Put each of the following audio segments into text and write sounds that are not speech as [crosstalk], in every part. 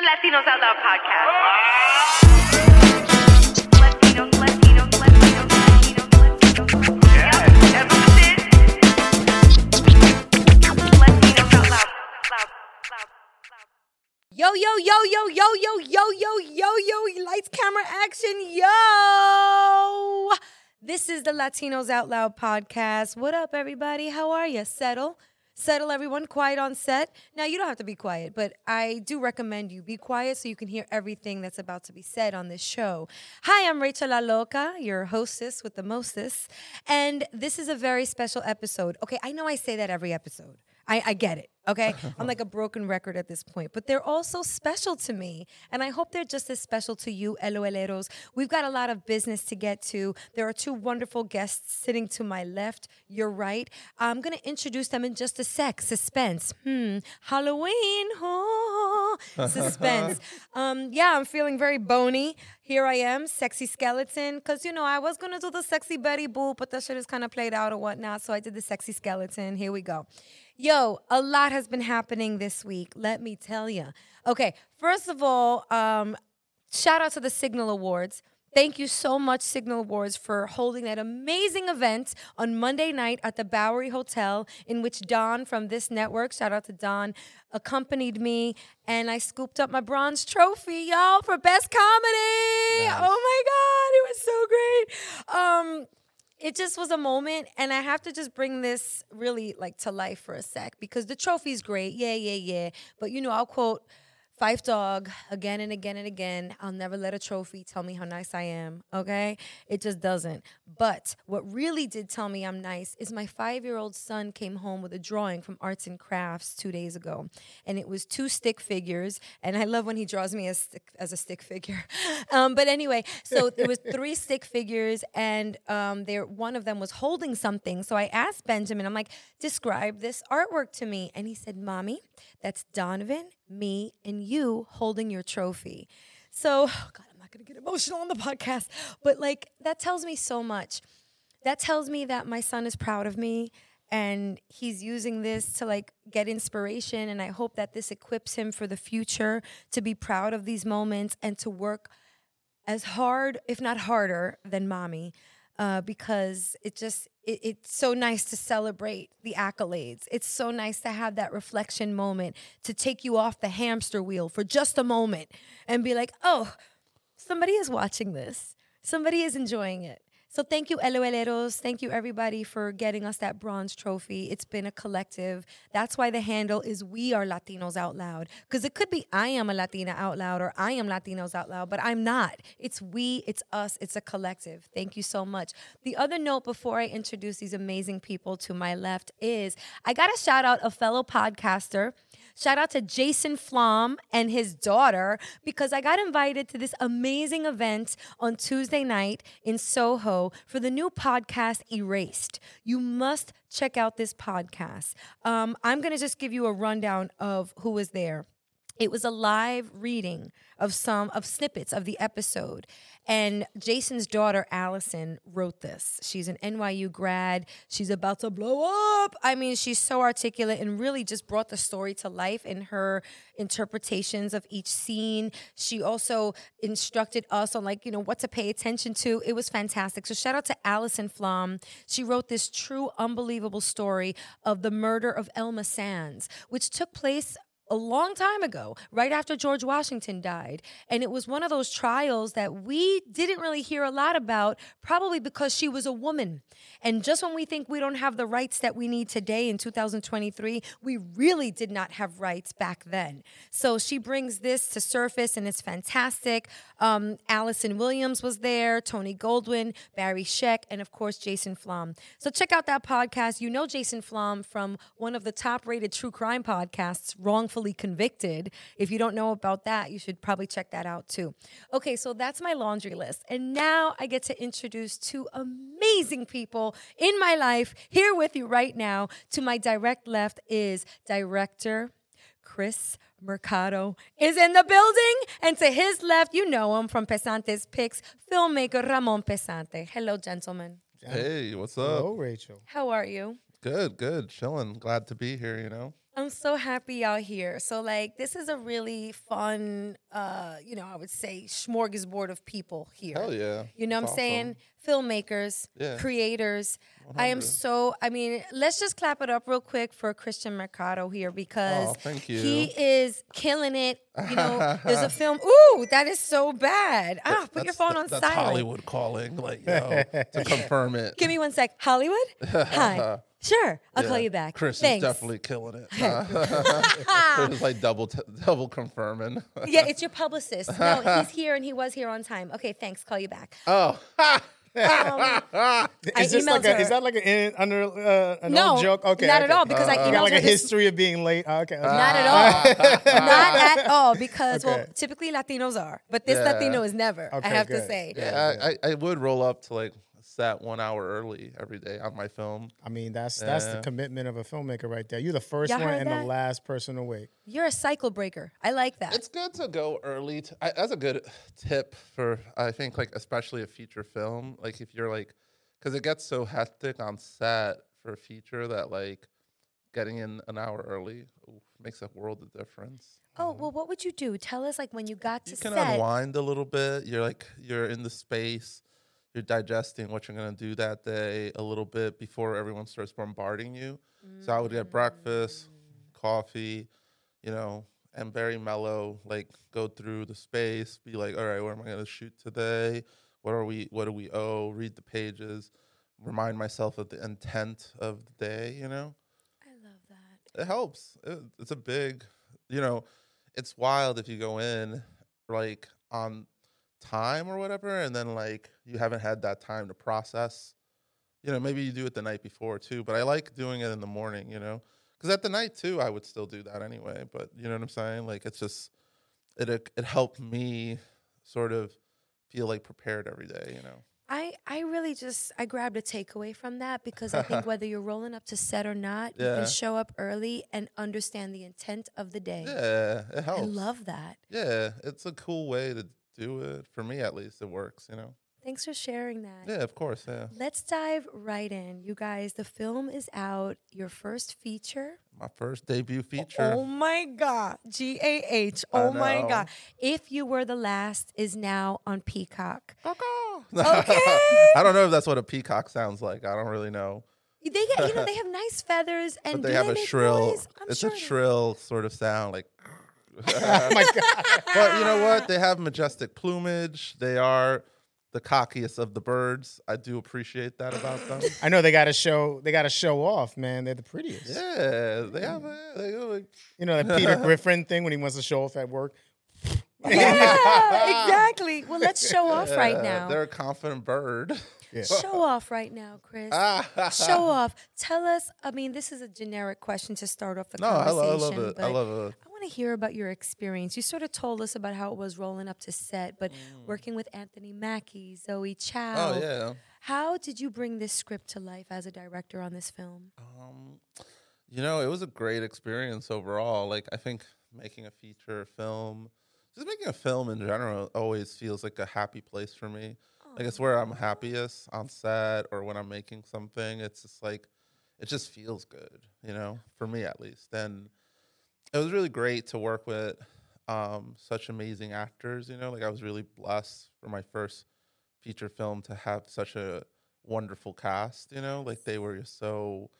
The Latinos Out Loud podcast. Latinos. Yo, yo, yo, yo, yo, yo, yo, yo, yo, yo, lights, camera, action, yo. This is the Latinos Out Loud podcast. What up, everybody? How are you? Settle. Settle, everyone. Quiet on set. Now, you don't have to be quiet, but I do recommend you be quiet so you can hear everything that's about to be said on this show. Hi, I'm Rachel La Loca, your hostess with the mostest, and this is a very special episode. Okay, I know I say that every episode. I, I get it. Okay. [laughs] I'm like a broken record at this point, but they're all so special to me. And I hope they're just as special to you, LOLeros. We've got a lot of business to get to. There are two wonderful guests sitting to my left, your right. I'm going to introduce them in just a sec. Suspense. Hmm. Halloween. Oh, [laughs] suspense. [laughs] um, yeah, I'm feeling very bony. Here I am, sexy skeleton. Because, you know, I was going to do the sexy Betty Boop, but that shit is kind of played out or whatnot. So I did the sexy skeleton. Here we go. Yo, a lot has been happening this week. Let me tell you. Okay, first of all, um, shout out to the Signal Awards. Thank you so much, Signal Awards, for holding that amazing event on Monday night at the Bowery Hotel, in which Don from this network, shout out to Don, accompanied me, and I scooped up my bronze trophy, y'all, for best comedy. Oh my God, it was so great. Um, it just was a moment and i have to just bring this really like to life for a sec because the trophy's great. Yeah yeah yeah. But you know i'll quote Phife Dawg again and again and again. I'll never let a trophy tell me how nice I am, okay? It just doesn't. But what really did tell me I'm nice is my five year old son came home with a drawing from Arts and Crafts two days ago. And it was two stick figures. And I love when he draws me as, as a stick figure. [laughs] Um, but anyway, so it was three stick figures, and um, one of them was holding something. So I asked Benjamin, I'm like, describe this artwork to me. And he said, Mommy, that's Donovan, me, and you holding your trophy. So, [sighs] oh God, I'm not gonna get emotional on the podcast, but like that tells me so much. That tells me that my son is proud of me and he's using this to like get inspiration. And I hope that this equips him for the future to be proud of these moments and to work as hard, if not harder, than mommy. Uh, because it just it, it's so nice to celebrate the accolades. It's so nice to have that reflection moment to take you off the hamster wheel for just a moment and be like, oh, somebody is watching this. Somebody is enjoying it. So thank you, LOLeros. Thank you, everybody, for getting us that bronze trophy. It's been a collective. That's why the handle is We Are Latinos Out Loud. Because it could be I am a Latina out loud or I am Latinos out loud, but I'm not. It's we, it's us, it's a collective. Thank you so much. The other note before I introduce these amazing people to my left is I got to shout out a fellow podcaster. Shout out to Jason Flom and his daughter because I got invited to this amazing event on Tuesday night in Soho for the new podcast Erased. You must check out this podcast. Um, I'm going to just give you a rundown of who was there. It was a live reading of some of snippets of the episode. And Jason's daughter, Allison, wrote this. She's an NYU grad. She's about to blow up. I mean, she's so articulate and really just brought the story to life in her interpretations of each scene. She also instructed us on, like, you know, what to pay attention to. It was fantastic. So, shout out to Allison Flom. She wrote this true, unbelievable story of the murder of Elma Sands, which took place a long time ago, right after George Washington died. And it was one of those trials that we didn't really hear a lot about, probably because she was a woman. And just when we think we don't have the rights that we need today in 2023, we really did not have rights back then. So she brings this to surface and it's fantastic. Um, Allison Williams was there, Tony Goldwyn, Barry Scheck, and of course, Jason Flom. So check out that podcast. You know Jason Flom from one of the top rated true crime podcasts, Wrongfully Convicted. If you don't know about that, you should probably check that out too. Okay, so that's my laundry list. And now I get to introduce two amazing people in my life here with you right now. To my direct left is director Kris Mercado is in the building. And to his left, you know him from Pasante's Picks, filmmaker Ramon Pasante. Hello, gentlemen. Hey, what's up? Hello, Rachel. How are you? Good, good. Chilling. Glad to be here, you know. I'm so happy out here. So like this is a really fun uh, you know, I would say smorgasbord of people here. Hell yeah. You know what I'm saying? Filmmakers, Yeah. creators. I am so I mean, let's just clap it up real quick for Kristian Mercado here because Oh, he is killing it. You know, there's a [laughs] film. Ooh, that is so bad. Ah, put your phone on that's silent. Hollywood calling, like, yo, to [laughs] confirm it. Give me one sec. Hollywood? [laughs] Hi. Sure. I'll call you back. Kris Thanks. is definitely killing it. [laughs] [laughs] it was like double, t- double confirming. [laughs] yeah, it's your publicist. No, he's here and he was here on time. Okay, thanks. Call you back. oh, um, I Is this like emailed a, is that like an in, under uh, an no, old joke? Okay, not at all because I You emailed got like her a history of being late. Oh, okay, okay. Not at uh, all. Not at all. Because well, typically Latinos are, but this Yeah. Latino is never. I Okay, have to say. yeah, I, I, I would roll up to like set one hour early every day on my film. I mean, that's that's the commitment of a filmmaker right there. You're the 1st Y'all one and that? the last person awake. You're a cycle breaker. I like that. It's good to go early. To, I, that's a good tip for I think like especially a feature film. Like if you're like, because it gets so hectic on set for a feature that like getting in an hour early oof, makes a world of difference. oh well, what would you do? Tell us like when you got to You can set. unwind a little bit. You're like you're in the space. You're digesting what you're gonna do that day a little bit before everyone starts bombarding you. So I would get breakfast, mm. coffee, you know, and very mellow. Like go through the space, be like, all right, where am I gonna shoot today? What are we? What do we owe? Read the pages. Remind myself of the intent of the day. You know I love that. it helps. It, it's a big, you know, it's wild if you go in like on time or whatever, and then like you haven't had that time to process. You know, maybe you do it the night before too, but I like doing it in the morning. You know, because at the night too, I would still do that anyway. But you know what I'm saying? Like it's just it it, it helped me sort of feel like prepared every day. You know. I, I really just I grabbed a takeaway from that because I think [laughs] whether you're rolling up to set or not, you can show up early and understand the intent of the day. Yeah, it helps. I love that. Yeah, it's a cool way to do it. For me, at least, it works. You know. Thanks for sharing that. Yeah, of course. Yeah. Let's dive right in. You guys, the film is out, your first feature. My first debut feature. Oh my God. G A H. I Oh my. God. If You Were the Last is now on Peacock. [laughs] okay. I don't know if that's what a peacock sounds like. I don't really know. They get, you know, they [laughs] have nice feathers and But they do have a make shrill. noise? It's sure a shrill sort of sound, like. Oh [laughs] my god! but you know what? They have majestic plumage. They are the cockiest of the birds. I do appreciate that about them. I know they got to show they got to show off, man. They're the prettiest. yeah, they have. A, they go like. You know that [laughs] Peter Griffin thing when he wants to show off at work. [laughs] Yeah, exactly. Well, let's show off right now. They're a confident bird. Yeah. Show off right now, Kris. Show off. Tell us. I mean, this is a generic question to start off the No, conversation. lo- I love it. I but love it. I want to hear about your experience. You sort of told us about how it was rolling up to set, but working with Anthony Mackie, Zoe Chao. Mm. Oh yeah. How did you bring this script to life as a director on this film? Um, you know, it was a great experience overall. Like, I think making a feature film, just making a film in general, always feels like a happy place for me. Like, it's where I'm happiest on set or when I'm making something. It's just like, it just feels good, you know, for me at least. And it was really great to work with um, such amazing actors, you know, like, I was really blessed for my first feature film to have such a wonderful cast, you know, like, they were just so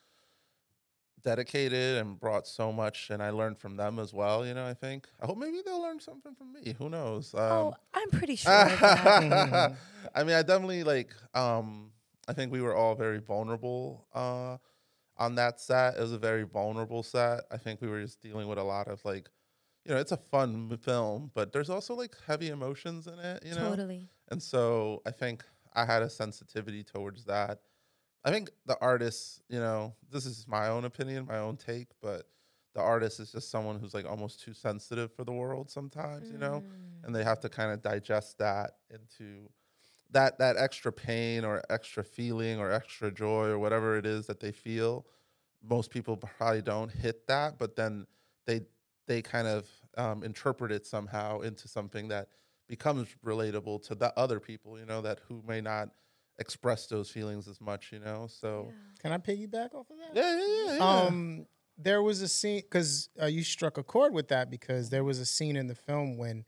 dedicated and brought so much and I learned from them as well, you know, I think. I hope maybe they'll learn something from me. Who knows? Um, oh, I'm pretty [laughs] sure. I mean, I definitely like um I think we were all very vulnerable uh on that set. It was a very vulnerable set. I think we were just dealing with a lot of like you know, it's a fun film, but there's also like heavy emotions in it, you know. Totally. And so I think I had a sensitivity towards that. I think the artist, you know, this is my own opinion, my own take, but the artist is just someone who's like almost too sensitive for the world sometimes, you know, Mm. and they have to kind of digest that into that that extra pain or extra feeling or extra joy or whatever it is that they feel. Most people probably don't hit that, but then they they kind of um, interpret it somehow into something that becomes relatable to the other people, you know, that who may not express those feelings as much, you know. So Can I piggyback off of that? yeah, yeah, yeah. yeah. Um, there was a scene because uh, you struck a chord with that because there was a scene in the film when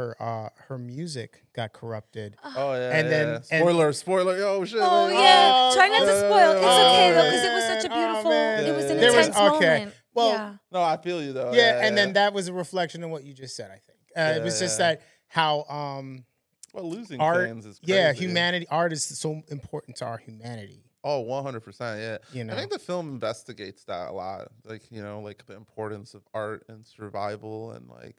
her uh, her music got corrupted. Oh yeah. And yeah. then- and- spoiler, spoiler. Oh shit. Oh man. yeah, Oh, try not to spoil. It's yeah, okay yeah, though because it was such a Oh, beautiful. man. it was an There was- intense okay. moment. Well, yeah. No, I feel you though. yeah, and then that was a reflection of what you just said. I think uh, it was just that how um well, losing art, fans is crazy. yeah, humanity, art is so important to our humanity. Oh, 100%. Yeah. You know, I think the film investigates that a lot. Like, you know, like the importance of art and survival and like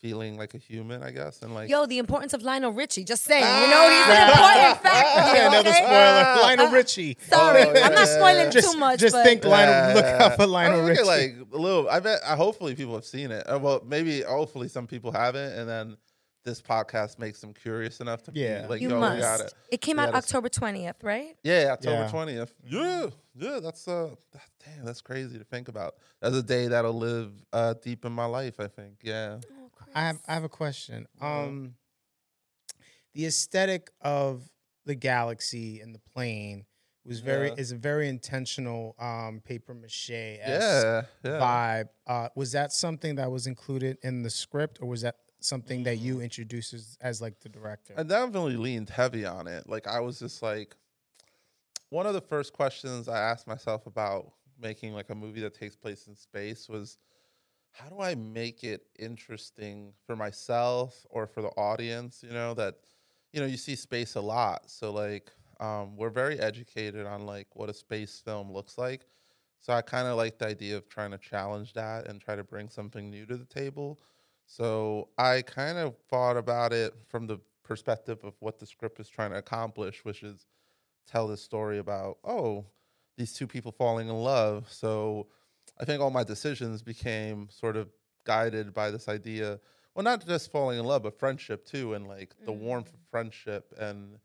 feeling like a human, I guess. And like, Yo, the importance of Lionel Richie. Just saying, you know, he's an important [laughs] factor. yeah, here, another okay? spoiler. Lionel Uh, Richie. [laughs] Sorry, Oh, I'm not yeah. spoiling Just, too much. just but think Lionel. Look out for I Lionel Richie. at, like a little. I bet. I hopefully people have seen it. Uh, well, maybe hopefully some people haven't, and then this podcast makes them curious enough to Yeah. be like, you "Yo, must. we got it." It came We out October 20th, right? Yeah, October twentieth. Yeah, yeah. That's uh, that- damn. That's crazy to think about. That's a day that'll live uh deep in my life. I think. Yeah. Oh, I have I have a question. Um, the aesthetic of the galaxy and the plane was very Yeah. is a very intentional um paper mache Yeah. Yeah. vibe. Uh, was that something that was included in the script, or was that something that you Mm. introduced as, as like the director? I definitely leaned heavy on it. Like I was just like one of the first questions I asked myself about making like a movie that takes place in space was how do I make it interesting for myself or for the audience, you know, that you know, you see space a lot. So like um, we're very educated on like what a space film looks like. So I kind of like the idea of trying to challenge that and try to bring something new to the table. So I kind of thought about it from the perspective of what the script is trying to accomplish, which is tell this story about, oh, these two people falling in love. So I think all my decisions became sort of guided by this idea. Well, not just falling in love, but friendship too, and like the warmth of friendship and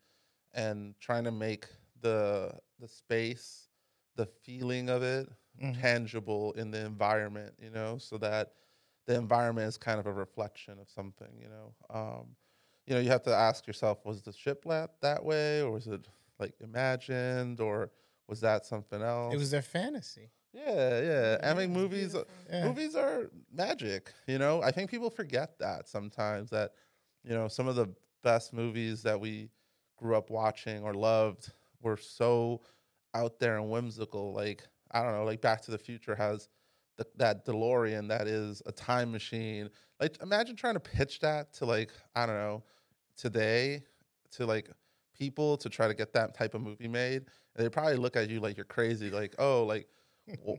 and trying to make the the space, the feeling of it Mhm. tangible in the environment, you know, so that the environment is kind of a reflection of something, you know. Um, you know, you have to ask yourself, was the ship la- that way, or was it like imagined, or was that something else? It was their fantasy. Yeah, yeah. I mean, movies, uh, Yeah. movies are magic. You know, I think people forget that sometimes. That you know, some of the best movies that we grew up watching or loved were so out there and whimsical. Like I don't know, like Back to the Future has the, that DeLorean that is a time machine. Like imagine trying to pitch that to like I don't know today to like people to try to get that type of movie made. And they probably look at you like you're crazy. Like oh like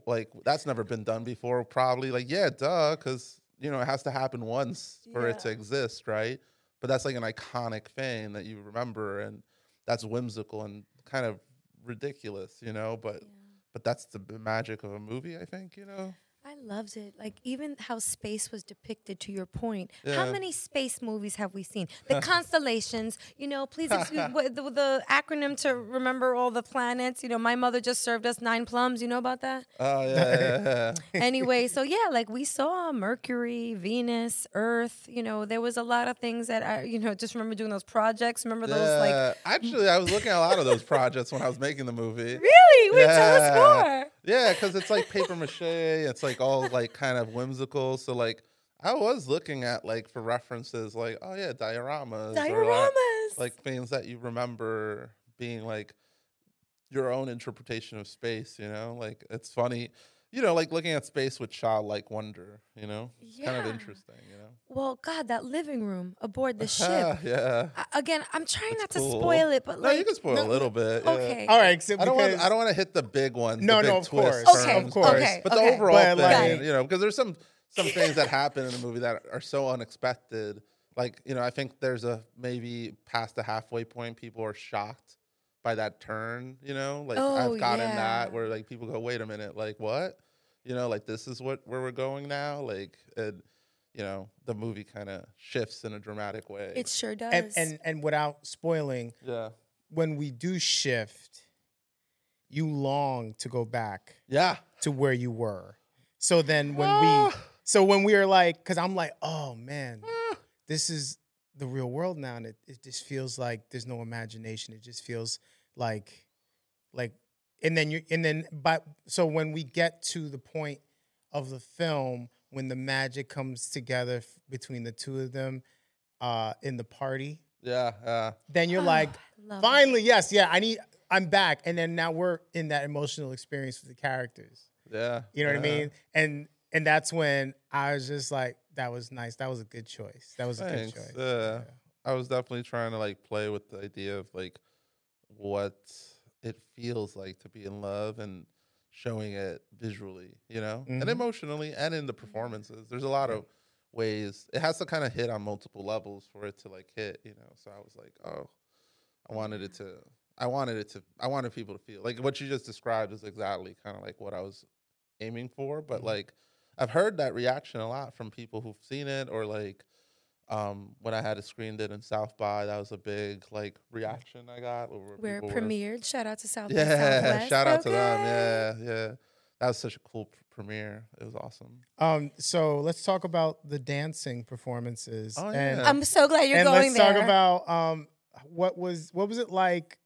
like that's never been done before. Probably like yeah, duh, because you know it has to happen once for it to exist, right? But that's like an iconic thing that you remember, and that's whimsical and kind of ridiculous, you know. But but that's the magic of a movie, I think, you know. I loved it. Like even how space was depicted. To your point, how many space movies have we seen? The [laughs] constellations. You know, please excuse [laughs] what, the, the acronym to remember all the planets. You know, my mother just served us nine plums. You know about that? Oh yeah, yeah, yeah. [laughs] anyway, so yeah, like we saw Mercury, Venus, Earth. You know, there was a lot of things that I, you know, just remember doing those projects. Remember those like actually, I was looking at a lot of those projects when I was making the movie. really? Wait, tell us Yeah. more. Yeah, because it's like paper mache. It's like all like kind of whimsical. So like, I was looking at like for references, like oh yeah, dioramas, or, like, Dioramas. like things that you remember being like your own interpretation of space. You know, like it's funny. You know, like looking at space with childlike wonder. You know, it's kind of interesting. You know, well, God, that living room aboard the [laughs] ship. yeah. I- again, I'm trying It's not cool. to spoil it, but No, like, you can spoil a little bit. yeah. okay, All right, I don't want. I don't want to hit the big ones. No, the big no, of twists, course. Okay, of course. okay, But the overall But, thing, like- you know, because there's some some [laughs] things that happen in the movie that are so unexpected. Like, you know, I think there's a maybe past the halfway point, people are shocked by that turn. You know, like Oh, I've gotten yeah. that where like people go, wait a minute, like what? You know, like this is what where we're going now. Like, and you know, the movie kind of shifts in a dramatic way. It sure does. and, and and without spoiling, yeah, when we do shift, you long to go back yeah. to where you were. So then when we Ah. so when we are like, because I'm like, oh man, this is the real world now, and it, it just feels like there's no imagination. It just feels like like and then you and then but so when we get to the point of the film when the magic comes together f- between the two of them uh, in the party. Yeah, yeah. Then you're like, love it. finally, yes, yeah, I need, I'm back. And then now we're in that emotional experience with the characters. Yeah. You know what I mean? And and that's when I was just like, that was nice. That was a good choice. That was a good choice. Yeah. I was definitely trying to like play with the idea of like what it feels like to be in love and showing it visually, you know, and Mhm. emotionally and in the performances. There's a lot of ways it has to kind of hit on multiple levels for it to like hit, you know. So I was like, oh, I wanted it to I wanted it to I wanted people to feel like what you just described is exactly kind of like what I was aiming for, but Mhm. like I've heard that reaction a lot from people who've seen it or like um when I had it screened it in South by, that was a big like reaction I got where, Where it people were- premiered. Shout out to South by Yeah, [laughs] Southwest. shout out to Okay. them. Yeah, yeah. That was such a cool pr- premiere. It was awesome. Um, so let's talk about the dancing performances. Oh, and, yeah. I'm so glad you're and going let's there. talk about um what was what was it like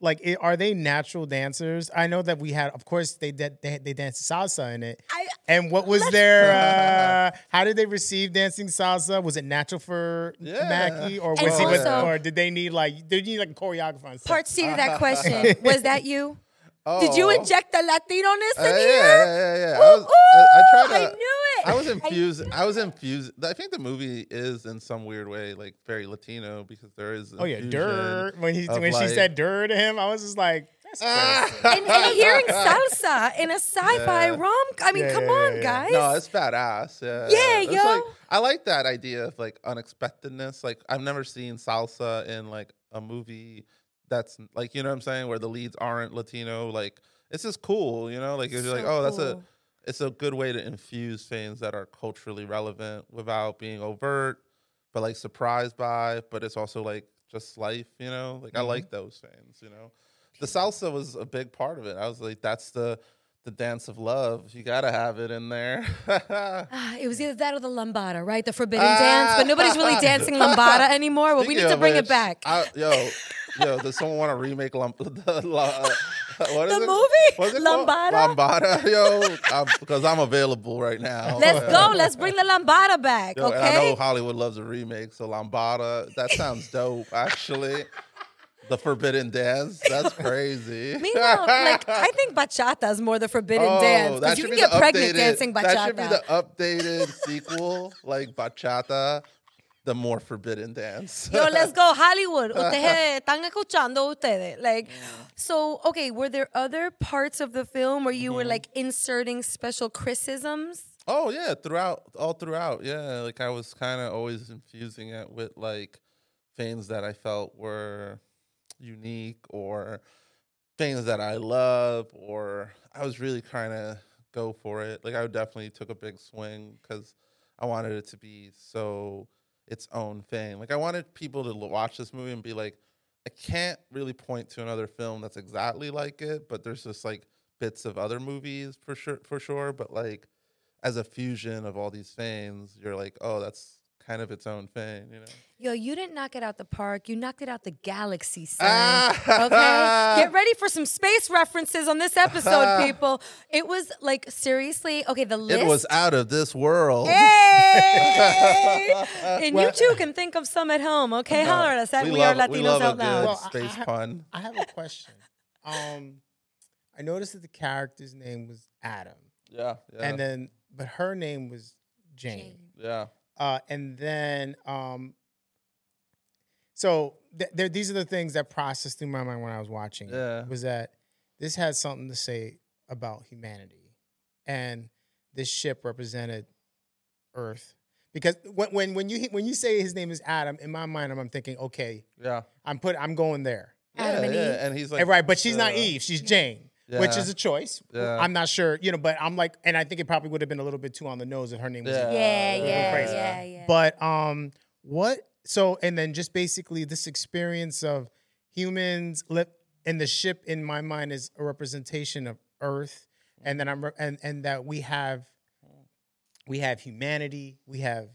like are they natural dancers i know that we had of course they did they, they danced salsa in it I- and what was their [laughs] uh how did they receive dancing salsa was it natural for Yeah. mackie or And was he with, also- or did they need like did you need like a choreographer on set? Part C to that [laughs] question. Was that you? Did you Oh. inject the Latino-ness Uh, in yeah, here? yeah, yeah, yeah. Ooh, I was. I, I tried to. I knew it. I was infused. knew I, was infused. I think the movie is in some weird way like very Latino because there is. oh yeah infusion dirt when he of, when she like- said dirt to him i was just like that's crazy. And, and hearing salsa in a sci-fi Yeah. rom. I mean, Yeah, come yeah, on, yeah, yeah. guys. No, it's badass. Yeah. Yeah, It's yo. Like, I like that idea of like unexpectedness. Like I've never seen salsa in like a movie that's like you know what I'm saying where the leads aren't Latino. Like it's just cool, you know. Like you're like, oh, that's a it's a good way to infuse things that are culturally relevant without being overt, but like surprised by. But it's also like just life, you know. Like I Mm-hmm. like those things, you know. The salsa was a big part of it. I was like, that's the the dance of love. You gotta have it in there. [laughs] Ah, it was either that or the lambada, right? The forbidden dance. But nobody's really [laughs] dancing lambada anymore. Well, we need to bring it back. I, yo, yo, does someone want to remake Lam- [laughs] the, la- uh, what is The it? movie? What's it called? Lambada? Lambada, yo, because I'm available right now. Let's go. Let's bring the lambada back. Yo, and I okay. know Hollywood loves a remake, so Lambada, that sounds dope, actually. The Forbidden Dance, that's crazy. [laughs] Meanwhile, like I think bachata is more the forbidden Oh, dance that because you can be get the pregnant updated- dancing bachata. That should be the updated sequel, like bachata, the more forbidden dance. Yo, let's go Hollywood. [laughs] Ustedes están escuchando ustedes. Like, so okay, were there other parts of the film where you were Mm-hmm. like inserting special criticisms? Oh yeah, throughout, all throughout, yeah. Like I was kind of always infusing it with like things that I felt were unique or things that I love, or I was really trying to go for it. Like I definitely took a big swing because I wanted it to be so its own thing. Like I wanted people to watch this movie and be like, I can't really point to another film that's exactly like it, but there's just like bits of other movies for sure, for sure. But like as a fusion of all these things, you're like, oh, that's kind of its own thing, you know. Yo, you didn't knock it out the park. You knocked it out the galaxy, son. Ah. okay? [laughs] Get ready for some space references on this episode, [laughs] people. It was like seriously, okay, the list. It was out of this world. Hey! [laughs] and you too can think of some at home, okay? Holler at us at We, Are love, Latinos we love Out Loud. Well, I- I space ha- pun. I have a question. Um, I noticed that the character's name was Adam, Yeah, yeah, and then but her name was Jane. Jane. yeah. Uh, and then um, so th- there, these are the things that processed through my mind when I was watching. it, was that this had something to say about humanity, and this ship represented Earth. Because when when when you when you say his name is Adam, in my mind, I'm thinking, okay, Yeah. I'm put I'm going there. Adam yeah, and yeah. Eve. And he's like, And right, but she's not uh, Eve. She's Jane, which is a choice. Yeah. I'm not sure, you know, but I'm like, and I think it probably would have been a little bit too on the nose if her name was. Yeah. Yeah, yeah, crazy. yeah, yeah. But um, what? So and then just basically this experience of humans lip and the ship in my mind is a representation of Earth, and then I'm re- and and that we have we have humanity, we have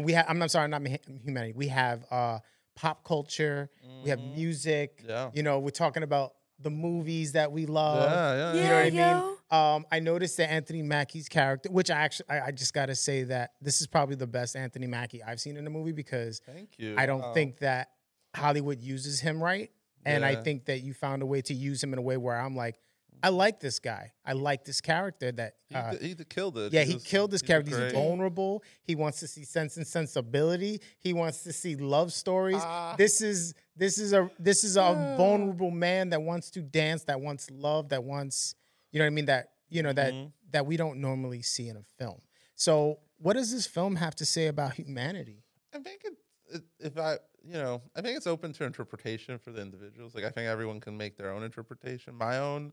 we have. I'm not sorry, not humanity. We have uh pop culture, we have music. Mm-hmm. Yeah. You know, we're talking about the movies that we love. Yeah, yeah, You know Yeah, what I mean? yo. Um, I noticed that Anthony Mackie's character, which I actually, I, I just got to say that this is probably the best Anthony Mackie I've seen in a movie because Thank you. I don't Um, think that Hollywood uses him right, and I think that you found a way to use him in a way where I'm like, I like this guy. I like this character. That he, uh, d- he killed it. yeah, he was- killed this he character. He's vulnerable. He wants to see sense and sensibility. He wants to see love stories. Ah. this is this is a this is a vulnerable man that wants to dance, that wants love, that wants you know what I mean. That you know that Mhm. that we don't normally see in a film. So, what does this film have to say about humanity? I think it, it, if I, you know, I think it's open to interpretation for the individuals. Like I think everyone can make their own interpretation. My own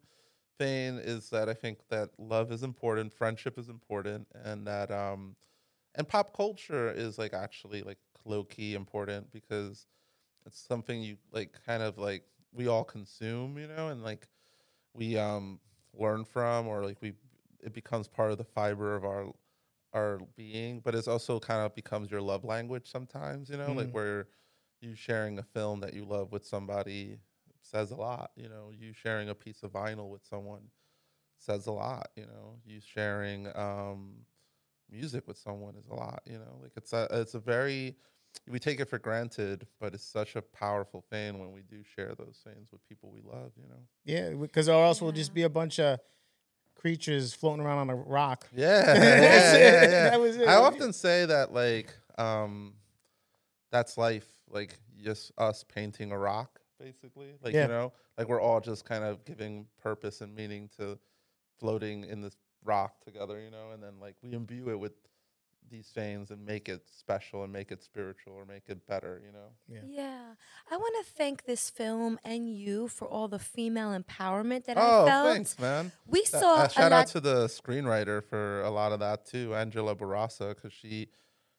thing is that I think that love is important, friendship is important, and that um, and pop culture is like actually like low key important because it's something you like kind of like we all consume, you know, and like we um learn from or like we it becomes part of the fiber of our our being, but it's also kind of becomes your love language sometimes, you know, like Mm. where you sharing a film that you love with somebody says a lot, you know, you sharing a piece of vinyl with someone says a lot, you know, you sharing um music with someone is a lot, you know, like it's a it's a very we take it for granted, but it's such a powerful thing when we do share those things with people we love, you know. Yeah, because or else we'll just be a bunch of creatures floating around on a rock. Yeah, That's yeah, [laughs] yeah, yeah. That was it. I often say that like um that's life, like just us painting a rock, basically. Like Yeah. you know, like we're all just kind of giving purpose and meaning to floating in this rock together, you know, and then like we imbue it with these things and make it special and make it spiritual or make it better, you know. Yeah. Yeah. I want to thank this film and you for all the female empowerment that oh, I felt. thanks, man. We That- saw uh, a shout lot. out to the screenwriter for a lot of that too, Angela Bourassa, because she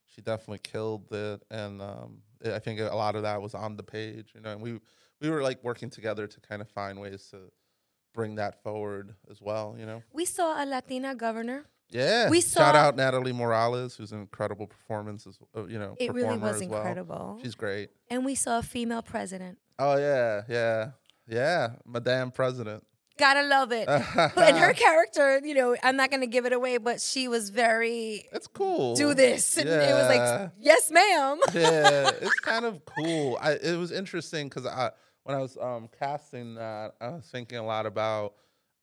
she definitely killed it, and um, I think a lot of that was on the page, you know. And we we were like working together to kind of find ways to bring that forward as well, you know. we saw a Latina governor. Yeah, We shout saw- out Natalie Morales, who's an incredible performance, as, uh, you know, It really was as well. incredible. She's great. and we saw a female president. Oh yeah, yeah, yeah, Madame President. Gotta love it. [laughs] and her character, you know, I'm not gonna give it away, but she was very It's cool. do this. And it was like, yes, ma'am. yeah, [laughs] it's kind of cool. I it was interesting because I when I was um, casting that, I was thinking a lot about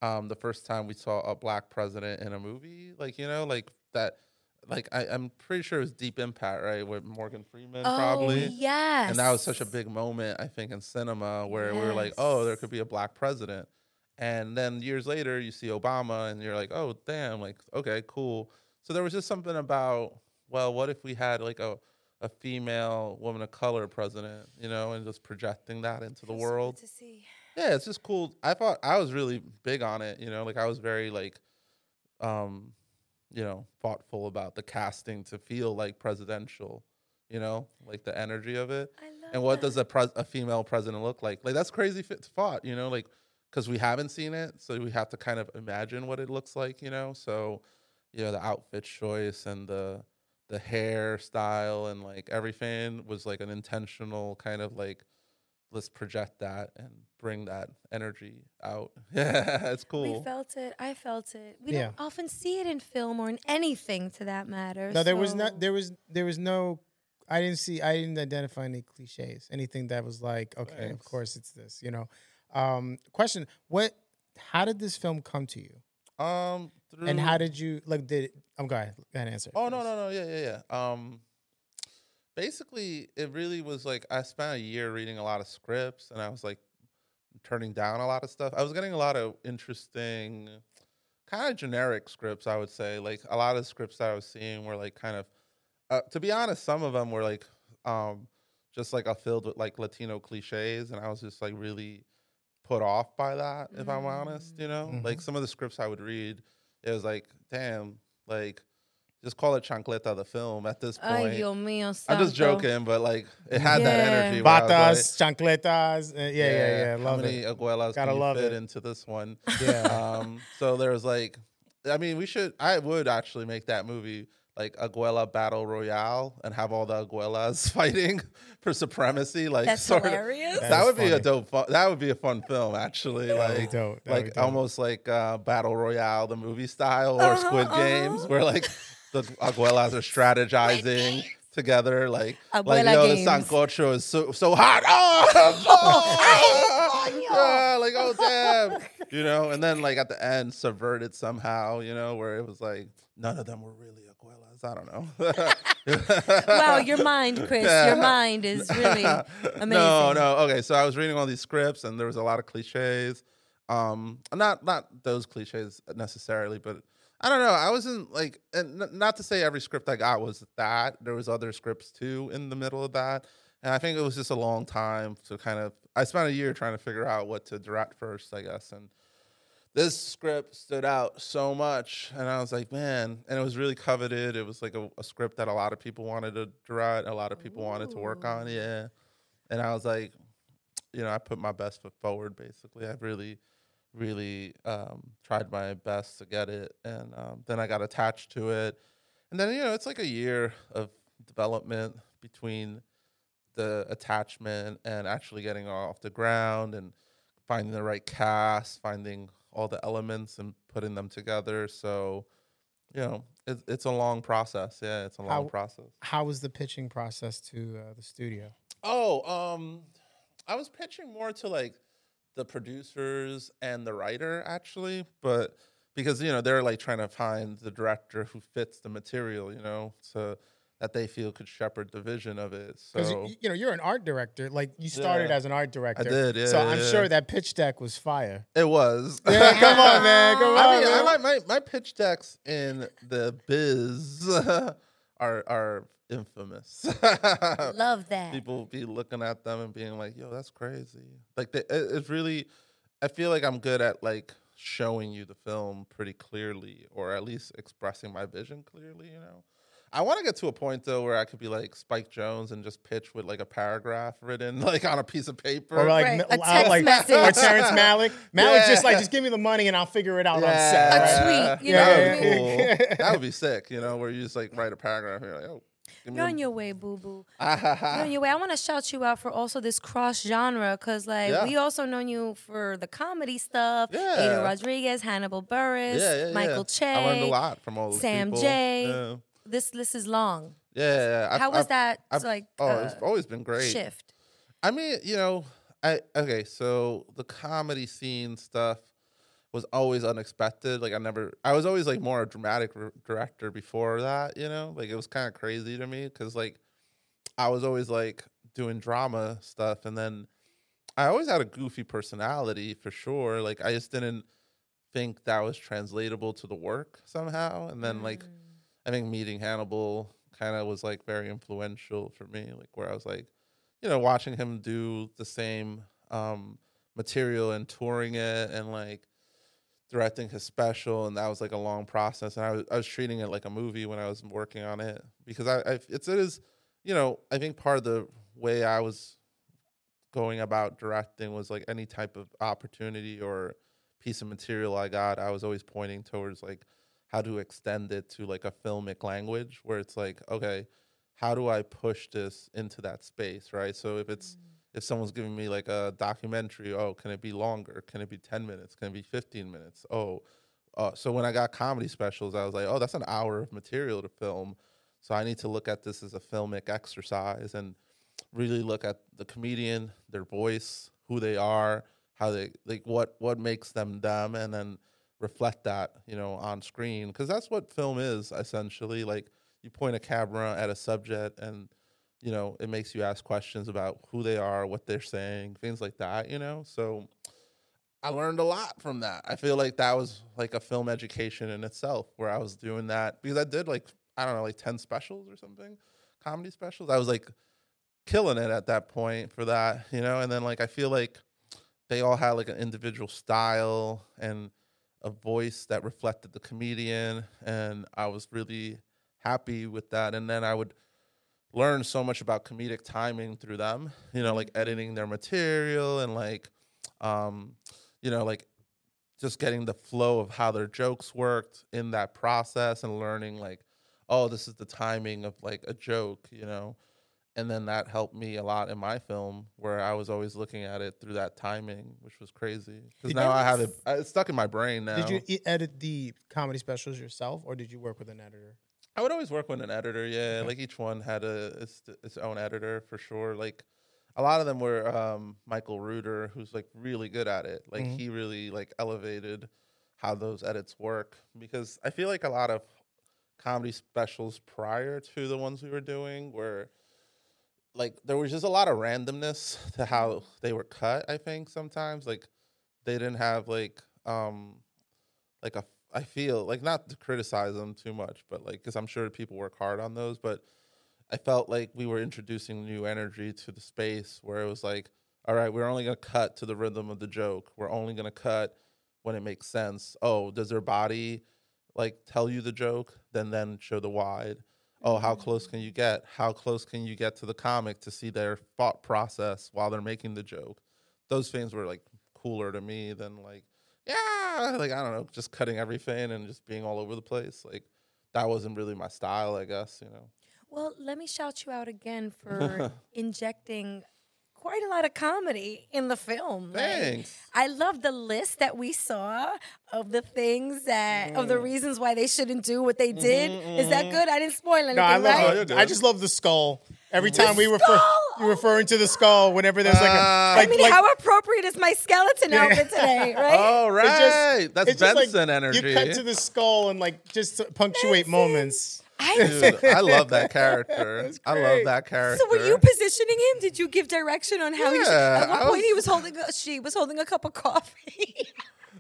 um, the first time we saw a black president in a movie. Like you know, like that. Like I, I'm pretty sure it was Deep Impact, right, with Morgan Freeman, probably. Oh, yes. And that was such a big moment, I think, in cinema where we were like, oh, there could be a black president. And then years later, you see Obama, and you're like, oh, damn, like, okay, cool. So there was just something about, well, what if we had like a, a female woman of color president, you know, and just projecting that into the Feels so good world? to see. Yeah, it's just cool. I thought I was really big on it, you know, like I was very like, um, you know, thoughtful about the casting to feel like presidential, you know, like the energy of it I love and what that. does a pres- a female president look like? Like that's crazy fit thought, you know, like because we haven't seen it, so we have to kind of imagine what it looks like, you know. So, you know, the outfit choice and the the hairstyle and like everything was like an intentional kind of like let's project that and bring that energy out. [laughs] Yeah, it's cool. We felt it. I felt it. We Yeah. don't often see it in film or in anything to that matter. No, there was so- not. There was there was no. I didn't see. I didn't identify any cliches. Anything that was like, okay, of course it's this. You know. Um, question: What? How did this film come to you? um, And how did you like? Did I'm going. And answer. Oh no no no yeah yeah yeah. Um, basically, it really was like I spent a year reading a lot of scripts, and I was like turning down a lot of stuff. I was getting a lot of interesting, kind of generic scripts. I would say like a lot of scripts that I was seeing were like kind of, uh, to be honest, some of them were like um, just like a filled with like Latino cliches, and I was just like really put off by that. If I'm honest, you know, like some of the scripts I would read, it was like, damn, like just call it Chancleta the film at this Ay, point. Dios mío, I'm just joking, but like it had that energy. where I like, chancletas. uh, yeah, yeah, yeah. How Love many it. abuelas Gotta can you love fit it. into this one? Yeah. um, so there was like, I mean, we should. I would actually make that movie like Abuela battle royale and have all the Abuelas [laughs] fighting for supremacy. Like That's sort of- hilarious. that, That is would be a dope. Fun, that would be a fun film, actually. That would be like, dope. That would be like dope. almost like uh, battle royale, the movie style, or Uh-huh, Squid Games, uh-huh. where like the Abuelas are strategizing together. Like, like Abuela yo, the games. sancocho is so so hot. [laughs] Oh, yeah, like oh damn, you know. And then like at the end, subverted somehow, you know, where it was like none of them were really Abuelas. I don't know. [laughs] wow, [laughs] your mind, Kris, your mind is really [laughs] amazing. No, no. Okay, so I was reading all these scripts, and there was a lot of cliches. Um, not not those cliches necessarily, but I don't know. I wasn't like, and n- not to say every script I got was that. There was other scripts too in the middle of that, and I think it was just a long time to kind of. I spent a year trying to figure out what to direct first, I guess, and this script stood out so much and i was like man and it was really coveted. It was like a, a script that a lot of people wanted to direct a lot of people wanted to work on yeah. And i was like you know i put my best foot forward basically. I really really um, tried my best to get it and um, then i got attached to it. And then you know it's like a year of development between the attachment and actually getting off the ground and finding the right cast, finding all the elements and putting them together. So, you know, it, it's a long process. Yeah, it's a long How- process. How was the pitching process to uh, the studio? Oh, um, I was pitching more to like the producers and the writer actually, but because you know they're like trying to find the director who fits the material, you know, so that they feel could shepherd the vision of it. Because So you know you're an art director. Like you started Yeah. as an art director. I did, yeah, So I'm yeah. sure that pitch deck was fire. it was. Yeah, come on, man. Come [laughs] on, I mean, man. I, my, my my pitch decks in the biz [laughs] are are infamous. Love that. People be looking at them and being like, "Yo, that's crazy." Like, they, it, it's really. I feel like I'm good at like showing you the film pretty clearly, or at least expressing my vision clearly. You know. I want to get to a point though where I could be like Spike Jonze and just pitch with like a paragraph written [laughs] like on a piece of paper. Or like, Right, Mi- a text like message. or Terrence Malick. [laughs] Malick just like just give me the money and I'll figure it out on Yeah. set. A right? tweet, you Yeah, know that would I be cool. [laughs] that would be sick, you know, where you just like write a paragraph and you're like, oh, give me You're a- on your way, boo boo. You're on your way. I want to shout you out for also this cross genre because, like, Yeah. we also known you for the comedy stuff. Yeah. Aida Rodriguez, Hannibal Buress, yeah, yeah, Michael yeah. Che. I learned a lot from all those people. Sam people. J. This list is long. yeah. I've- How was I've- that? I've- like, oh, uh, it's always been great. shift. I mean, you know, I okay. So the comedy scene stuff was always unexpected. Like I never, I was always like more a dramatic r- director before that. You know, like it was kind of crazy to me because like I was always like doing drama stuff, and then I always had a goofy personality for sure. Like I just didn't think that was translatable to the work somehow, and then like. I think meeting Hannibal kind of was like very influential for me, like where I was like, you know, watching him do the same um, material and touring it and like directing his special, and that was like a long process. And I was I was treating it like a movie when I was working on it because I, I it's it is, you know, I think part of the way I was going about directing was like any type of opportunity or piece of material I got, I was always pointing towards like how to extend it to like a filmic language where it's like, okay, how do I push this into that space, right? So if it's if someone's giving me like a documentary, oh, can it be longer? Can it be 10 minutes? Can it be 15 minutes? Oh, uh, so when I got comedy specials, I was like, oh, that's an hour of material to film. So I need to look at this as a filmic exercise and really look at the comedian, their voice, who they are, how they like what what makes them them, and then reflect that you know on screen because that's what film is essentially. Like you point a camera at a subject and you know it makes you ask questions about who they are, what they're saying, things like that. You know, so I learned a lot from that. I feel like that was like a film education in itself, where I was doing that because I did like I don't know, like ten specials or something, comedy specials. I was like killing it at that point for that, you know. And then like I feel like they all had like an individual style and a voice that reflected the comedian, and I was really happy with that. And then I would learn so much about comedic timing through them, you know, like editing their material and like, um, you know, like just getting the flow of how their jokes worked in that process and learning like, oh, this is the timing of like a joke, you know. And then that helped me a lot in my film, where I was always looking at it through that timing, which was crazy. Because now I have it, it's stuck in my brain now. Did you edit the comedy specials yourself, or did you work with an editor? I would always work with an editor. Yeah, Okay. like each one had a its, its own editor for sure. Like a lot of them were um, Michael Reuter, who's like really good at it. Like Mhm. he really like elevated how those edits work because I feel like a lot of comedy specials prior to the ones we were doing were like there was just a lot of randomness to how they were cut. I think sometimes like they didn't have like um like a I feel like not to criticize them too much, but like because I'm sure people work hard on those, but I felt like we were introducing new energy to the space where it was like, all right, we're only gonna cut to the rhythm of the joke. We're only gonna cut when it makes sense. Oh, does their body like tell you the joke? Then then show the wide. Oh, how close can you get? How close can you get to the comic to see their thought process while they're making the joke? Those things were like cooler to me than like, yeah, like I don't know, just cutting everything and just being all over the place. Like that wasn't really my style, I guess, you know. Well, let me shout you out again for [laughs] injecting quite a lot of comedy in the film. Like, Thanks. I love the list that we saw of the things that of Mm. the reasons why they shouldn't do what they did. Is that good? I didn't spoil anything, No, I love. right? I just love the skull. Every The time we refer, skull! you referring to the skull whenever there's like a like, I mean, like how appropriate is my skeleton outfit today, [laughs] right? Oh it just- right, that's it's just like energy. You cut to the skull and like just punctuate Benson. moments. I, Dude, I love that character. [laughs] I love that character. so were you positioning him? Did you give direction on how he should? Yeah, At one I point, was- he was holding. A, she was holding a cup of coffee. [laughs]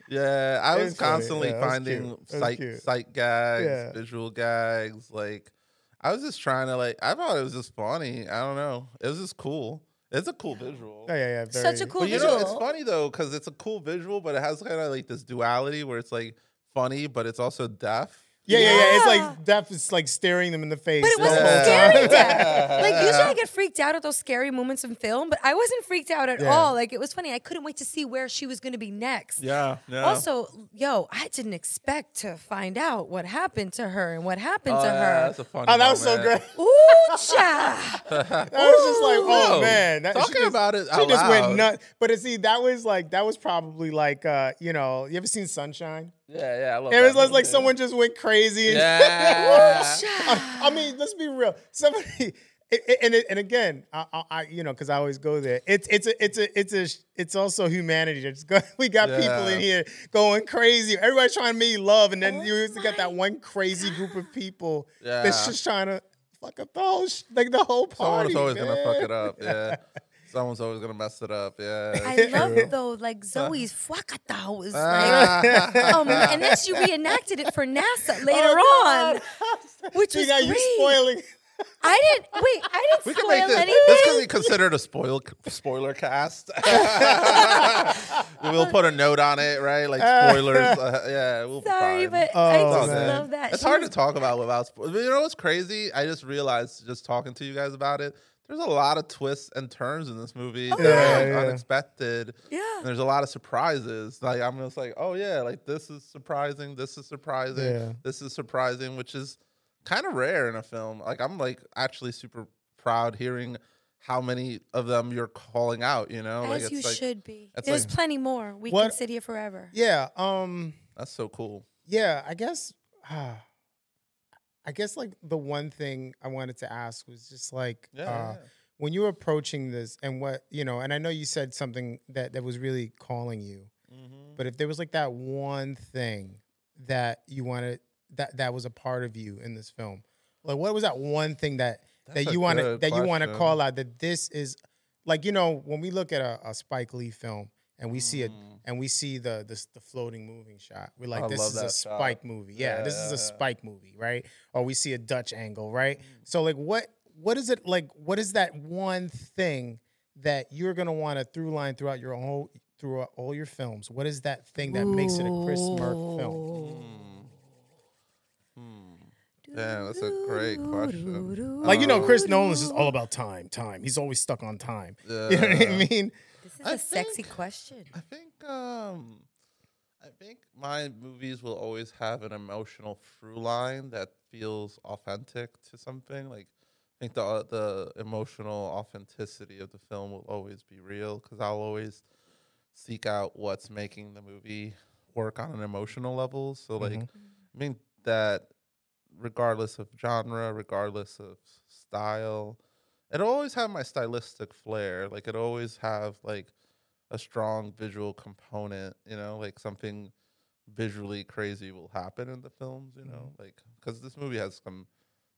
Yeah, I was was constantly Yeah, finding was sight sight gags, Yeah. visual gags. Like I was just trying to like. I thought it was just funny. I don't know. It was just cool. It's a cool visual. Oh yeah, yeah. Such a cool But you visual. know, it's funny though because it's a cool visual, but it has kind of like this duality where it's like funny, but it's also deaf. Yeah, yeah, yeah. It's like death is like staring them in the face. But it wasn't Yeah. scary death. [laughs] Like usually I get freaked out at those scary moments in film, but I wasn't freaked out at Yeah. all. Like it was funny. I couldn't wait to see where she was gonna be next. Yeah, yeah. Also, yo, I didn't expect to find out what happened to her and what happened oh, to yeah, her. that's a funny. Oh, that was so great. Ooh, cha. That [laughs] [laughs] was just like, oh Whoa. man, that, Talking just- about it She out just loud. went nuts. But see, that was like that was probably like uh, you know, you ever seen Sunshine? Yeah, yeah. I love It was that like movie. someone just went crazy. And Yeah. I, [laughs] I mean, let's be real. Somebody, [laughs] it, it- and and again, I, I, I you know, because I always go there. It's it's a it's a it's a it's also humanity. It's go, [laughs] we got people in here going crazy. Everybody's trying to make love, and then Oh you always got that one crazy group of people that's just trying to fuck up the whole sh- like the whole party. Someone's always gonna fuck it up. Yeah. Someone's always gonna mess it up. Yeah. I [laughs] love true. though, like [laughs] Zoe's fuakata was like, Ah. um, and then she reenacted it for NASA [laughs] later Oh, on, which See, was now great. you spoiling. I didn't wait. I didn't We can spoil make this. anything. This can be considered a spoil spoiler cast. we'll put a note on it, right? Like spoilers. Uh, yeah, we'll be Sorry, fine. but Oh, I It's just good. love that. It's She hard was- to talk about without. Spo- you know what's crazy? I just realized just talking to you guys about it. There's a lot of twists and turns in this movie. that yeah. are, like, Yeah, yeah. unexpected. Yeah. And there's a lot of surprises. Like I'm just like, oh yeah, like this is surprising. This is surprising. Yeah. This is surprising, which is kind of rare in a film. Like I'm like actually super proud hearing how many of them you're calling out. You know, like As you like should be. There's like- plenty more. We What- can sit here forever. Yeah. Um. that's so cool. Yeah, I guess. I guess like the one thing I wanted to ask was just like Yeah. uh, when you were approaching this and what you know, and I know you said something that that was really calling you, mm-hmm. but if there was like that one thing that you wanted that that was a part of you in this film, like what was that one thing that That's that you want to that you want to call out that this is like you know when we look at a, a Spike Lee film and we see it Mm. and we see the the, the floating moving shot. We're like, I this is a that shot. Spike movie. Yeah, this is a yeah. Spike movie, right? Or we see a Dutch angle, right? Mm. So like, what what is it like? What is that one thing that you're gonna want to through line throughout your whole throughout all your films? What is that thing that makes it a Kris Merc film? Hmm. Yeah, that's a great question. Like you know, Chris Nolan's is all about time, time. He's always stuck on time. [laughs] You know what I mean? This is I a sexy question. I think um I think my movies will always have an emotional through line that feels authentic to something. Like I think the the emotional authenticity of the film will always be real because I'll always seek out what's making the movie work on an emotional level. So like Mhm. I mean that regardless of genre, regardless of style, it always have my stylistic flair. Like it always have like a strong visual component, you know, like something visually crazy will happen in the films, you know, like because this movie has some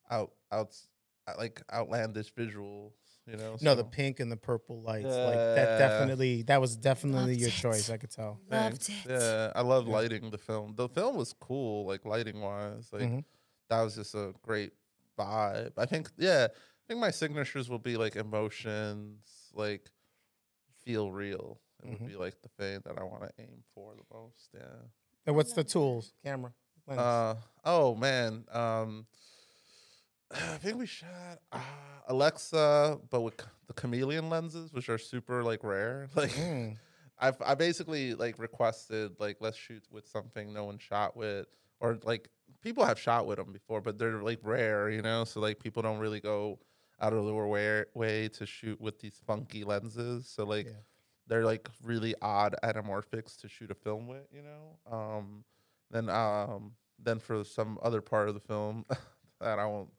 out outs uh, like outlandish visuals, you know. No, the pink and the purple lights. Like that definitely that was definitely Loved your it. choice, I could tell. Loved Thanks. it. Yeah, I love lighting the film. The film was cool, like lighting wise. Like Mhm. that was just a great vibe. I think, yeah, I think my signatures will be like emotions, like feel real. It Mhm. would be like the thing that I want to aim for the most. Yeah. And what's the tools? Camera. lens. Uh oh man. Um [sighs] I think we shot uh, Alexa, but with the chameleon lenses, which are super like rare. [laughs] Like Mm. I've I basically like requested like let's shoot with something no one shot with, or like people have shot with them before, but they're like rare, you know. So like people don't really go out of their way way to shoot with these funky lenses. So like Yeah. they're like really odd anamorphics to shoot a film with, you know. Um, then um then for some other part of the film [laughs] that I won't.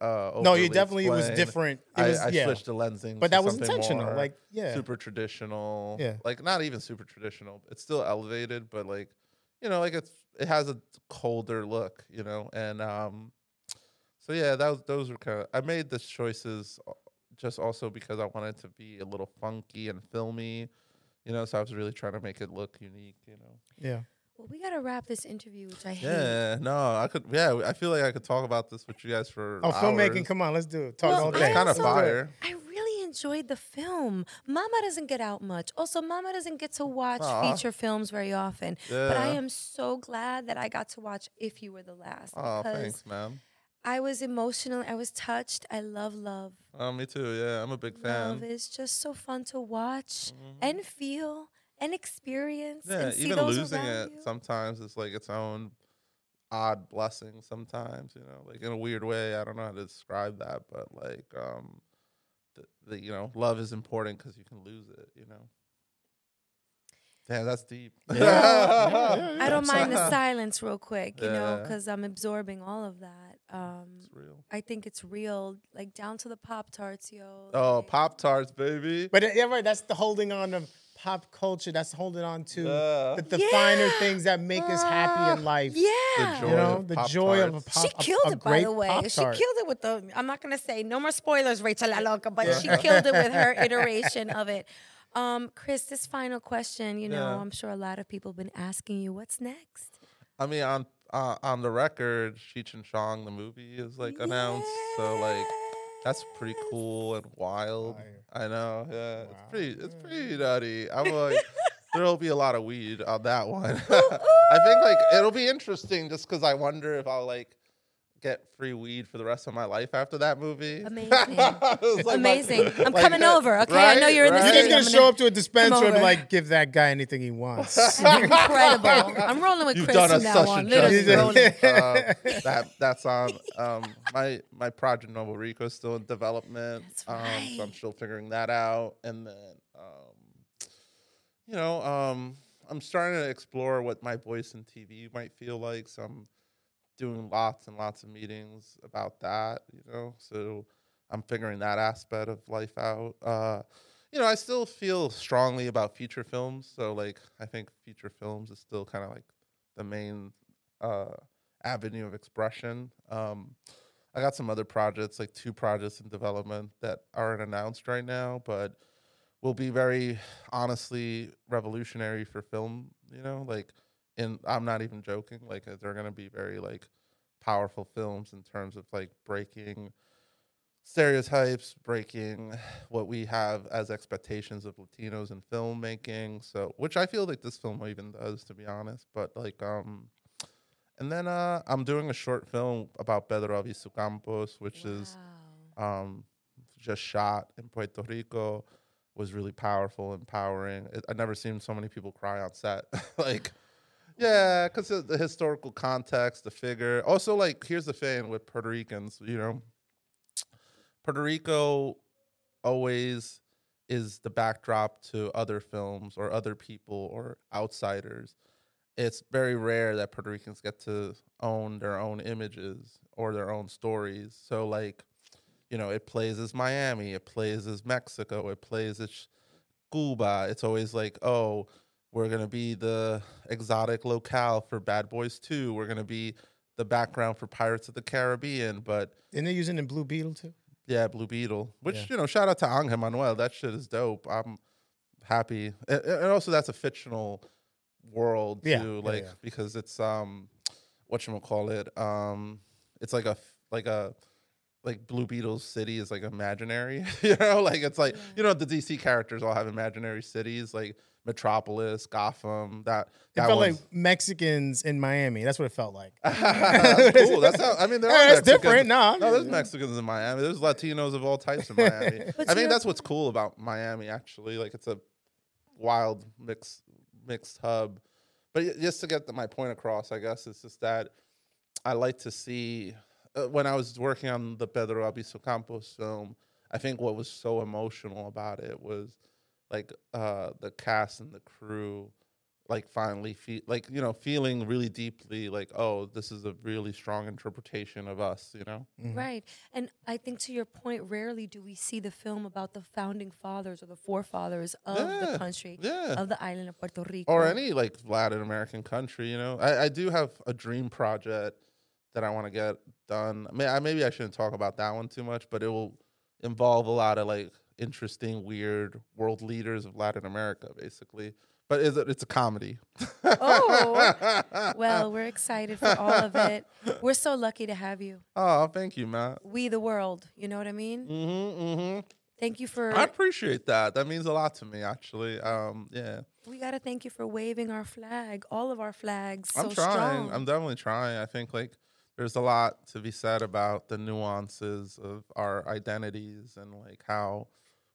Uh, no, you definitely it was different. It I, was I yeah. switched the lensing, But that was intentional. Like yeah. super traditional. Yeah. Like not even super traditional. It's still elevated, but like, you know, like it's it has a colder look, you know, and um, so yeah, that was those were kind of I made the choices uh, just also because I wanted to be a little funky and filmy, you know. So I was really trying to make it look unique, you know. yeah. Well, we gotta wrap this interview, which I hate. Yeah, no, I could. Yeah, I feel like I could talk about this with you guys for. Oh, filmmaking, come on, let's do it. Talk Well, all It's day. I kind of also- fire. I really enjoyed the film. Mama doesn't get out much. Also, Mama doesn't get to watch Aw. feature films very often. But I am so glad that I got to watch If You Were the Last. Oh, thanks, man. I was emotional. I was touched. I love love. Oh, me too. Yeah, I'm a big fan. Love fan. is just so fun to watch Mhm. and feel and experience. Yeah, and see even those losing it you. sometimes is like its own odd blessing. Sometimes, you know, like in a weird way. I don't know how to describe that, but like, um, the, the you know, love is important because you can lose it. You know. Damn, that's deep. Yeah. Yeah, [laughs] yeah, I don't mind the [laughs] silence real quick, you know, because I'm absorbing all of that. Um, real. I think it's real, like down to the Pop Tarts, yo. Oh, like- Pop Tarts, baby. But uh, yeah, right. That's the holding on of pop culture. That's holding on to Yeah. the, the finer things that make us happy in life. Yeah. joy You know, of the joy of a Pop-Tarts. She killed a it, by the way. She Pop-Tart. killed it with the. I'm not gonna say no more spoilers, Rachel La Loca, but she killed it with her [laughs] iteration of it. Um, Kris, this final question. You know, Yeah. I'm sure a lot of people have been asking you, what's next? I mean, on uh, on the record, Cheech and Chong, the movie, is like announced. So like, that's pretty cool and wild. Fire. I know. Yeah, it's pretty. It's pretty nutty. I'm [laughs] like, there'll be a lot of weed on that one. [laughs] I think like it'll be interesting just because I wonder if I'll like get free weed for the rest of my life after that movie. [laughs] Amazing. It's like my- Amazing. I'm like, coming uh, over. Okay, I know you're in the right. You're just gonna gonna- show up to a dispensary and like, give that guy anything he wants. [laughs] Incredible. I'm rolling with You've Kris done from us now such on. a Literally rolling. uh, that that's on um, my my project Nuevo Rico is still in development. That's um, so I'm still figuring that out, and then um, you know um, I'm starting to explore what my voice in TV might feel like. So I'm doing lots and lots of meetings about that. You know, so I'm figuring that aspect of life out. Uh, you know, I still feel strongly about feature films. So like, I think feature films is still kind of like the main uh, avenue of expression. Um, I got some other projects, like two projects in development that aren't announced right now, but will be very honestly revolutionary for film. You know, like, and I'm not even joking. Like, uh, they're gonna be very like powerful films in terms of like breaking stereotypes, breaking [sighs] what we have as expectations of Latinos in filmmaking. So, which I feel like this film even does, to be honest. But like, um, and then uh, I'm doing a short film about Pedro Albizu Campos, which is um, just shot in Puerto Rico. Was really powerful, empowering. It, I never seen so many people cry on set. [laughs] like, Yeah, because the historical context, the figure. Also, like, here's the thing with Puerto Ricans, you know, Puerto Rico always is the backdrop to other films or other people or outsiders. It's very rare that Puerto Ricans get to own their own images or their own stories. So, like, you know, it plays as Miami, it plays as Mexico, it plays as Cuba. It's always like, oh, we're gonna be the exotic locale for Bad Boys 2. We're gonna be the background for Pirates of the Caribbean. But and they're using in Blue Beetle too? yeah, Blue Beetle. Which, Yeah. you know, shout out to Angel Manuel. That shit is dope. I'm happy. And, and also that's a fictional world too. Yeah, yeah, like yeah. because it's um what you call it? Um it's like a like a like Blue Beetle's city is like imaginary, [laughs] you know, like it's like you know the DC characters all have imaginary cities like Metropolis, Gotham. That It that felt like Mexicans in Miami. That's what it felt like. that's [laughs] cool. That's how I mean. there [laughs] are. that's different. No, no, there's Mexicans in Miami. There's Latinos of all types in Miami. [laughs] I to mean, that's what's cool about Miami. Actually, like it's a wild mix mixed hub. But just to get the, my point across, I guess it's just that I like to see uh, when I was working on the Pedro Albizu Campos film. I think what was so emotional about it was like uh, the cast and the crew like finally feel like you know feeling really deeply like oh this is a really strong interpretation of us you know Mhm. Right. And I think to your point, rarely do we see the film about the founding fathers or the forefathers of the country, yeah of the island of Puerto Rico. or any like Latin American country. You know, I, I do have a dream project that I want to get done. May, I, maybe I shouldn't talk about that one too much, but it will involve a lot of like interesting, weird world leaders of Latin America, basically. But is it, it's a comedy. Oh, [laughs] Well, we're excited for all of it. We're so lucky to have you. oh, thank you, Matt. We the world. You know what I mean? Mm-hmm, mm-hmm. Thank you for. I appreciate that. That means a lot to me, actually. Um, yeah, we gotta thank you for waving our flag, all of our flags. I'm so trying. strong. I'm definitely trying. I think like there's a lot to be said about the nuances of our identities and like how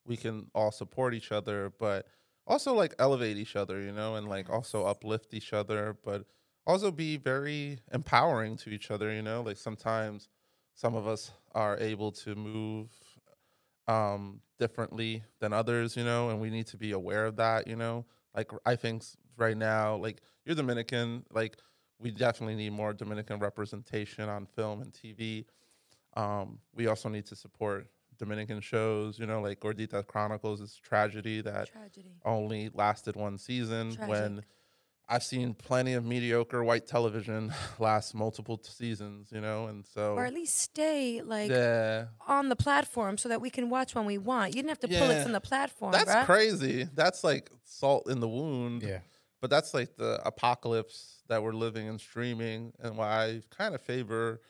we can all support each other, but also like elevate each other, you know, and like also uplift each other, but also be very empowering to each other, you know. Like sometimes some of us are able to move um differently than others you know and we need to be aware of that you know? Like i think right now like you're dominican like we definitely need more dominican representation on film and tv um we also need to support dominican shows you know like gordita chronicles is tragedy that Tragedy. only lasted one season when I've seen plenty of mediocre white television [laughs] last multiple t- seasons, you know, and so Or at least stay like yeah, on the platform so that we can watch when we want. You didn't have to pull it from the platform, that's bruh. crazy. That's like salt in the wound. Yeah. but that's like the apocalypse that we're living in streaming, and why I kind of favor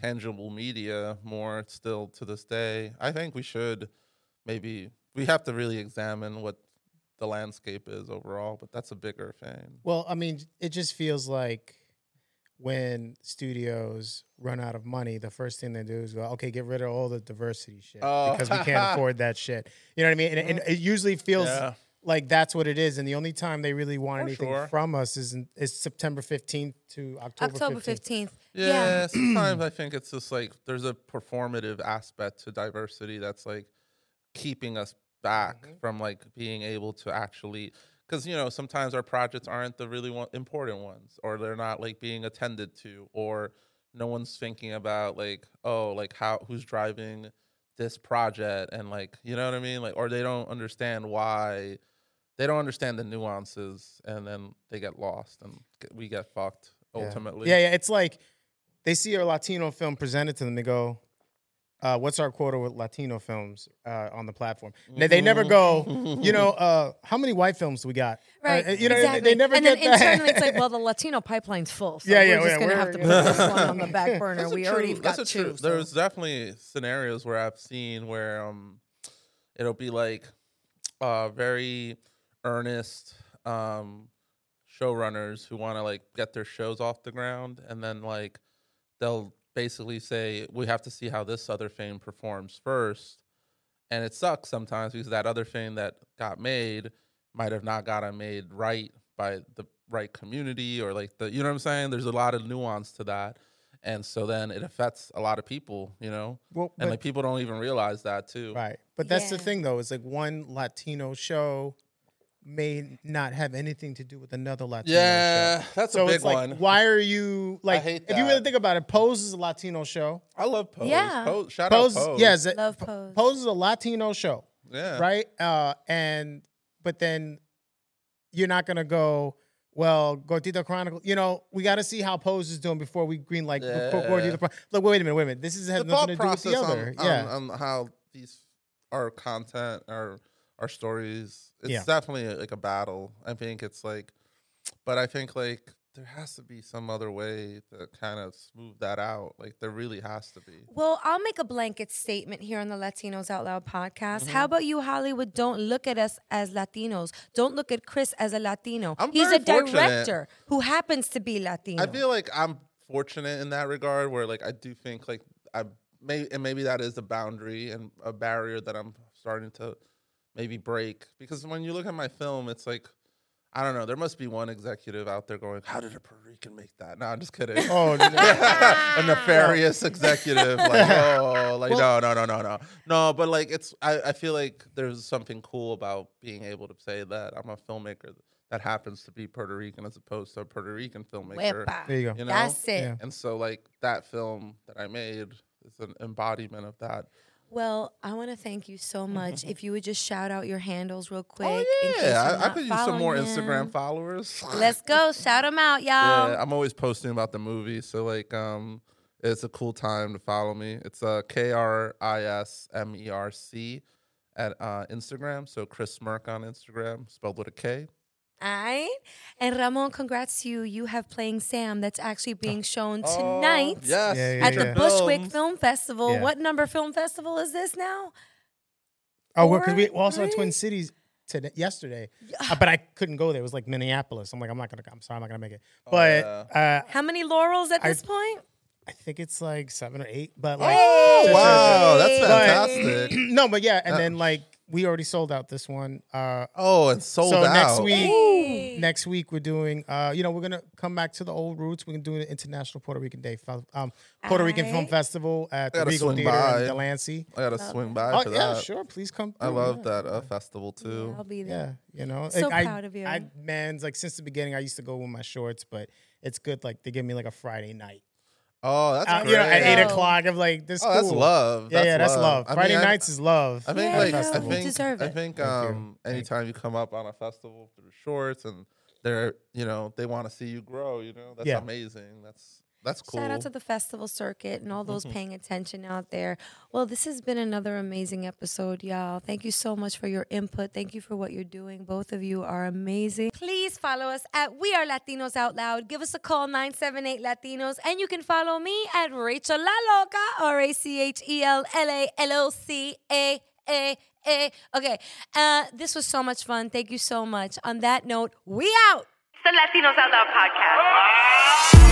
tangible media more still to this day. I think we should maybe we have to really examine what the landscape is overall, but that's a bigger thing. Well, I mean, it just feels like when studios run out of money, the first thing they do is go, okay, get rid of all the diversity shit Oh. because we can't [laughs] afford that shit. You know what I mean? And, and it usually feels Yeah. Like that's what it is. And the only time they really want For anything sure. from us is in, is September 15th to October, October 15th. 15th. Yeah, [clears throat] sometimes I think it's just like there's a performative aspect to diversity that's like keeping us back mm-hmm. from like being able to actually because you know sometimes our projects aren't the really one, important ones or they're not like being attended to or no one's thinking about like oh like how who's driving this project and like you know what I mean like or they don't understand why they don't understand the nuances and then they get lost and we get fucked ultimately Yeah, yeah. It's like they see a Latino film presented to them. They go, uh, "What's our quota with Latino films uh, on the platform?" They, they never go, you know, uh, how many white films do we got? Uh, Right. you know, exactly. they never and get then that. internally, it's like, [laughs] well, the Latino pipeline's full. So Yeah, yeah, we're yeah, just yeah, going to have to put this one [laughs] on the back burner. That's a We true- already got that's a two. true- so- There's definitely scenarios where I've seen where um, it'll be like uh, very earnest um, showrunners who want to like get their shows off the ground, and then like they'll basically say we have to see how this other thing performs first, and it sucks sometimes because that other thing that got made might have not gotten made right by the right community or like the you know what I'm saying. There's a lot of nuance to that, and so then it affects a lot of people, you know, Well, and like people don't even realize that too. Right. But that's the thing though, is like one Latino show may not have anything to do with another Latino show. Yeah, show. that's So a big it's like, one. why are you like hate if you really think about it, Pose is a Latino show. I love Pose. Yeah. Pose, shout Pose, out Pose. yes, it- Love Pose. Pose is a Latino show, yeah, right? Uh and but then you're not gonna go well, Gordita Chronicle. You know, we got to see how Pose is doing before we green like Yeah. Gordita. Look, wait a minute, wait a minute. This is has The nothing to do with the other. on, yeah, on, on how these our content, our our stories, it's Yeah. definitely like a battle. I think it's like, but I think like there has to be some other way to kind of smooth that out. Like there really has to be. Well, I'll make a blanket statement here on the Latinos Out Loud podcast. Mm-hmm. How about you, Hollywood? Don't look at us as Latinos. Don't look at Kris as a Latino. I'm He's very a fortunate. director who happens to be Latino. I feel like I'm fortunate in that regard, where like I do think like I may and maybe that is a boundary and a barrier that I'm starting to maybe break because when you look at my film, it's like. I don't know. There must be one executive out there going, "How did a Puerto Rican make that?" No, I'm just kidding. Oh, no. [laughs] a nefarious executive, like [laughs] oh, like no, no, no, no, no, no. But like it's, I, I feel like there's something cool about being able to say that I'm a filmmaker that happens to be Puerto Rican as opposed to a Puerto Rican filmmaker. Wepa. there you go. You know, That's it. Yeah. and so like that film that I made is an embodiment of that. Well, I want to thank you so much. if you would just shout out your handles real quick. Oh yeah, I, I could use some more him. Instagram followers. Let's go. Shout them out, [laughs] y'all. Yeah, I'm always posting about the movie, so like, um, it's a cool time to follow me. It's uh, K R I S M E R C at uh, Instagram. So Kris Merc on Instagram, spelled with a K. All right. And Ramon, congrats to you. You have Playing Sam that's actually being shown Oh, tonight yes, Yeah, yeah, at the yeah. Bushwick Films. Film Festival. Yeah. What number film festival is this now? Oh, because we also had? Twin Cities today, yesterday, Uh, but I couldn't go there. It was like Minneapolis. I'm like, I'm not gonna. I'm sorry, I'm not gonna make it. But uh, How many laurels at I- this point? I think it's like seven or eight. But like, Oh wow, that's But- fantastic. [clears throat] no, but yeah, and then like we already sold out this one. Uh, Oh, and sold so out. next week, Hey. next week we're doing. Uh, you know, we're gonna come back to the old roots. We're gonna do an International Puerto Rican Day, um, Puerto Rican Film Festival at the Regal Theater by. in Delancey. I gotta swing by Oh for yeah, that. sure. Please come. I love yeah. that uh, festival too. I'll be there. Yeah, you know, So like, I, proud of you. I man's like since the beginning, I used to go with my shorts, but it's good. Like they give me like a Friday night, Oh, that's uh, great. you know, at eight o'clock. I'm like, this. Oh, that's cool. love. Yeah, yeah, that's love. I Friday mean, I- nights is love. I think Yeah, like yo, I think deserve I think Thank you. um anytime you come up on a festival through shorts and they're you know they want to see you grow you know that's Yeah. amazing that's that's cool Shout out to the festival circuit and all those Mm-hmm. paying attention out there. Well, this has been another amazing episode, y'all. Thank you so much for your input. Thank you for what you're doing. Both of you are amazing. Please follow us at We Are Latinos Out Loud. Give us a call, 978 Latinos. And you can follow me at Rachel La Loca, R A C H E L L A L O C A A A. Okay, uh, this was so much fun. Thank you so much. On that note, we out. It's the Latinos Out Loud podcast.